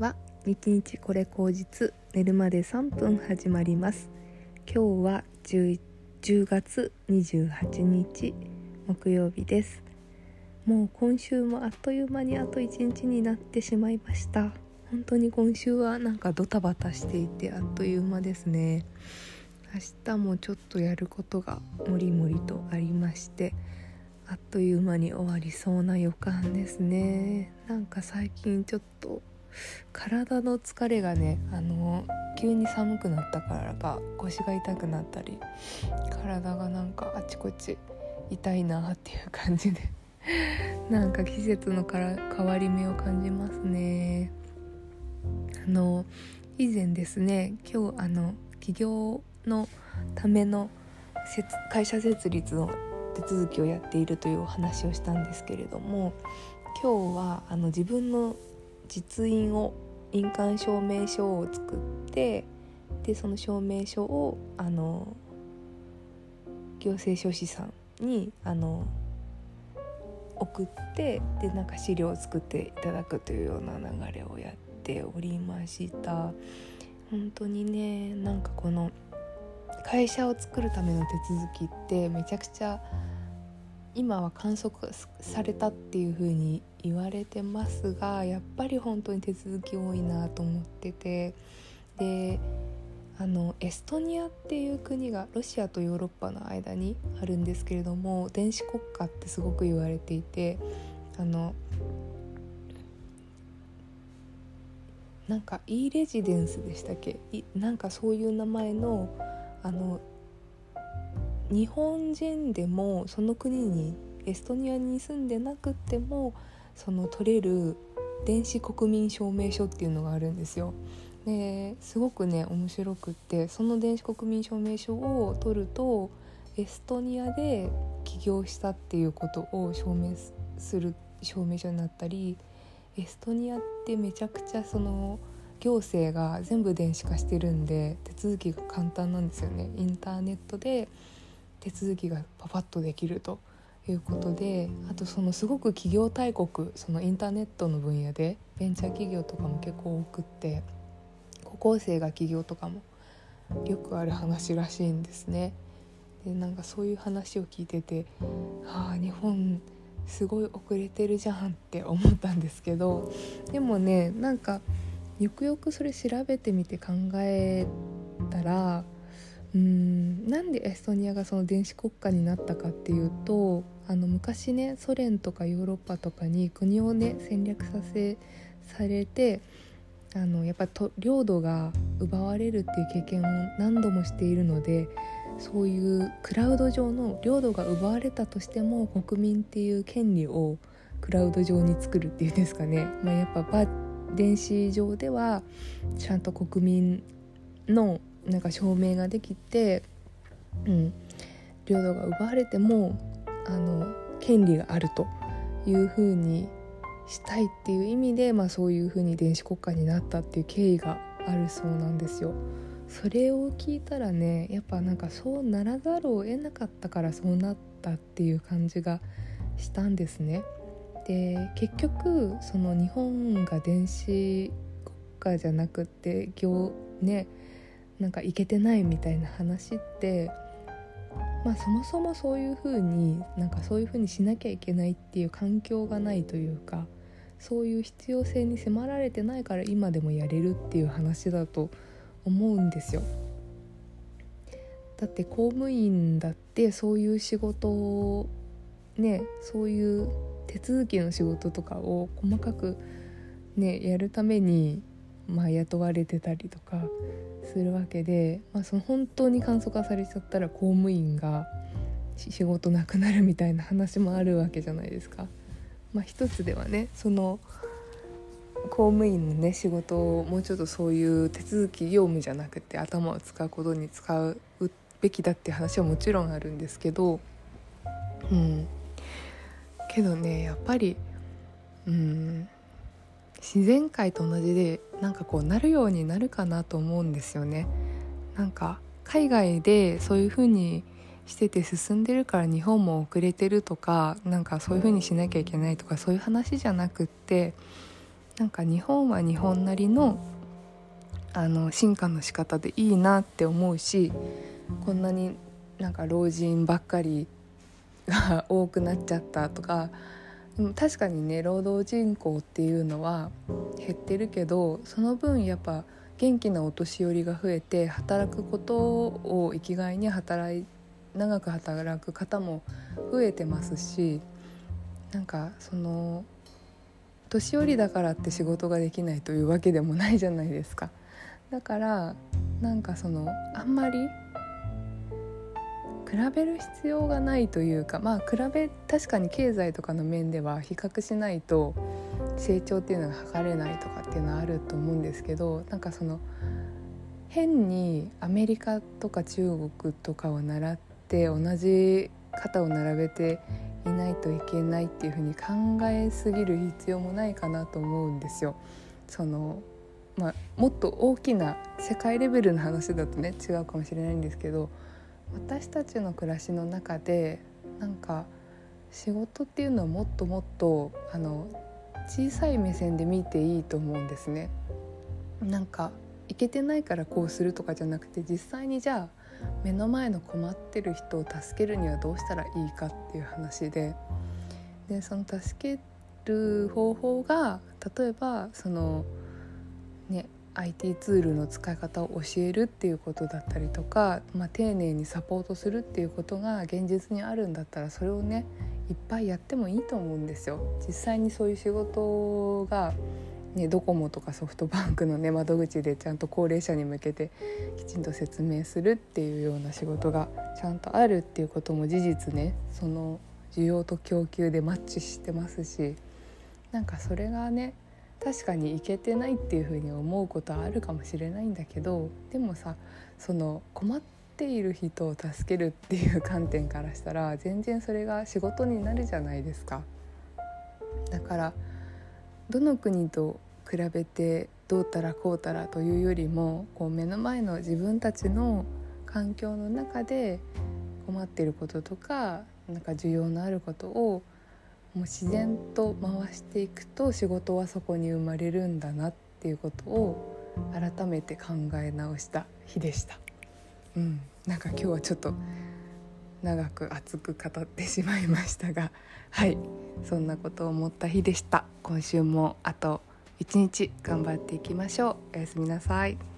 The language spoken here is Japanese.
は日日これ口実寝るまで3分始まります。今日は 10, 10月28日木曜日です。もう今週もあっという間にあと1日になってしまいました。本当に今週はなんかドタバタしていてあっという間ですね。明日もちょっとやることがもりもりとありましてあっという間に終わりそうな予感ですね。なんか最近ちょっと体の疲れがねあの急に寒くなったからか腰が痛くなったり体がなんかあちこち痛いなっていう感じで なんか季節のから変わり目を感じますね。あの以前ですね今日あの起業のための会社設立の手続きをやっているというお話をしたんですけれども今日はあの自分の実印を印鑑証明書を作ってでその証明書をあの行政書士さんにあの送ってでなんか資料を作っていただくというような流れをやっておりました。本当にねなんかこの会社を作るための手続きってめちゃくちゃ今は観測されたっていう風に言われてますがやっぱり本当に手続き多いなと思っててであのエストニアっていう国がロシアとヨーロッパの間にあるんですけれども電子国家ってすごく言われていてあのなんか e レジデンスでしたっけ？なんかそういう名前のあの日本人でもその国にエストニアに住んでなくてもその取れる電子国民証明書っていうのがあるんですよ。ですごくね面白くってその電子国民証明書を取るとエストニアで起業したっていうことを証明する証明書になったりエストニアってめちゃくちゃその行政が全部電子化してるんで手続きが簡単なんですよねインターネットで手続きがパパッとできるということであとそのすごく企業大国そのインターネットの分野でベンチャー企業とかも結構多くって高校生が起業とかもよくある話らしいんですね。でなんかそういう話を聞いててああ日本すごい遅れてるじゃんって思ったんですけどでもねなんかよくよくそれ調べてみて考えたらうん。なんでエストニアがその電子国家になったかっていうとあの昔ねソ連とかヨーロッパとかに国をね戦略させされてあのやっぱと領土が奪われるっていう経験を何度もしているのでそういうクラウド上の領土が奪われたとしても国民っていう権利をクラウド上に作るっていうんですかね、まあ、やっぱ電子上ではちゃんと国民のなんか証明ができて、うん、領土が奪われてもあの権利があるというふうにしたいっていう意味で、まあ、そういうふうに電子国家になったっていう経緯があるそうなんですよ。それを聞いたらねやっぱなんかそうならざるを得なかったからそうなったっていう感じがしたんですね。で結局その日本が電子国家じゃなくて行ねなんかいけてないみたいな話ってまあそもそもそういうふうになんかそういうふうにしなきゃいけないっていう環境がないというかそういう必要性に迫られてないから今でもやれるっていう話だと思うんですよ。だって公務員だってそういう仕事をねそういう手続きの仕事とかを細かくねやるためにまあ雇われてたりとかするわけで、まあ、その本当に簡素化されちゃったら公務員が仕事なくなるみたいな話もあるわけじゃないですか。まあ、一つではねその公務員のね仕事をもうちょっとそういう手続き業務じゃなくて頭を使うことに使うべきだっていう話はもちろんあるんですけどうんけどねやっぱりうん自然界と同じでなんかこうなるようになるかなと思うんですよね。なんか海外でそういう風にしてて進んでるから日本も遅れてるとかなんかそういう風にしなきゃいけないとかそういう話じゃなくってなんか日本は日本なりのあの進化の仕方でいいなって思うしこんなになんか老人ばっかりが多くなっちゃったとか確かにね労働人口っていうのは減ってるけどその分やっぱ元気なお年寄りが増えて働くことを生きがいに働い長く働く方も増えてますしなんかその年寄りだからって仕事ができないというわけでもないじゃないですか。だからなんかそのあんまり比べる必要がないというかまあ比べ確かに経済とかの面では比較しないと成長っていうのが測れないとかっていうのはあると思うんですけどなんかその変にアメリカとか中国とかを習って同じ肩を並べていないといけないっていうふうに考えすぎる必要もないかなと思うんですよ。そのまあ、もっと大きな世界レベルの話だとね違うかもしれないんですけど私たちの暮らしの中でなんか仕事っていうのはもっともっとあの小さい目線で見ていいと思うんですね。なんかいけてないからこうするとかじゃなくて実際にじゃあ目の前の困ってる人を助けるにはどうしたらいいかっていう話ででその助ける方法が例えばそのね IT ツールの使い方を教えるっていうことだったりとか、まあ、丁寧にサポートするっていうことが現実にあるんだったらそれをねいっぱいやってもいいと思うんですよ。実際にそういう仕事がね、ドコモとかソフトバンクの、ね、窓口でちゃんと高齢者に向けてきちんと説明するっていうような仕事がちゃんとあるっていうことも事実ねその需要と供給でマッチしてますしなんかそれがね確かにいけてないっていうふうに思うことはあるかもしれないんだけどでもさその困っている人を助けるっていう観点からしたら全然それが仕事になるじゃないですか。だからどの国と比べてどうたらこうたらというよりもこう目の前の自分たちの環境の中で困っていることとかなんか需要のあることをもう自然と回していくと仕事はそこに生まれるんだなっていうことを改めて考え直した日でした。うん、なんか今日はちょっと長く熱く語ってしまいましたがはい。そんなことを思った日でした。今週もあと一日頑張っていきましょう。おやすみなさい。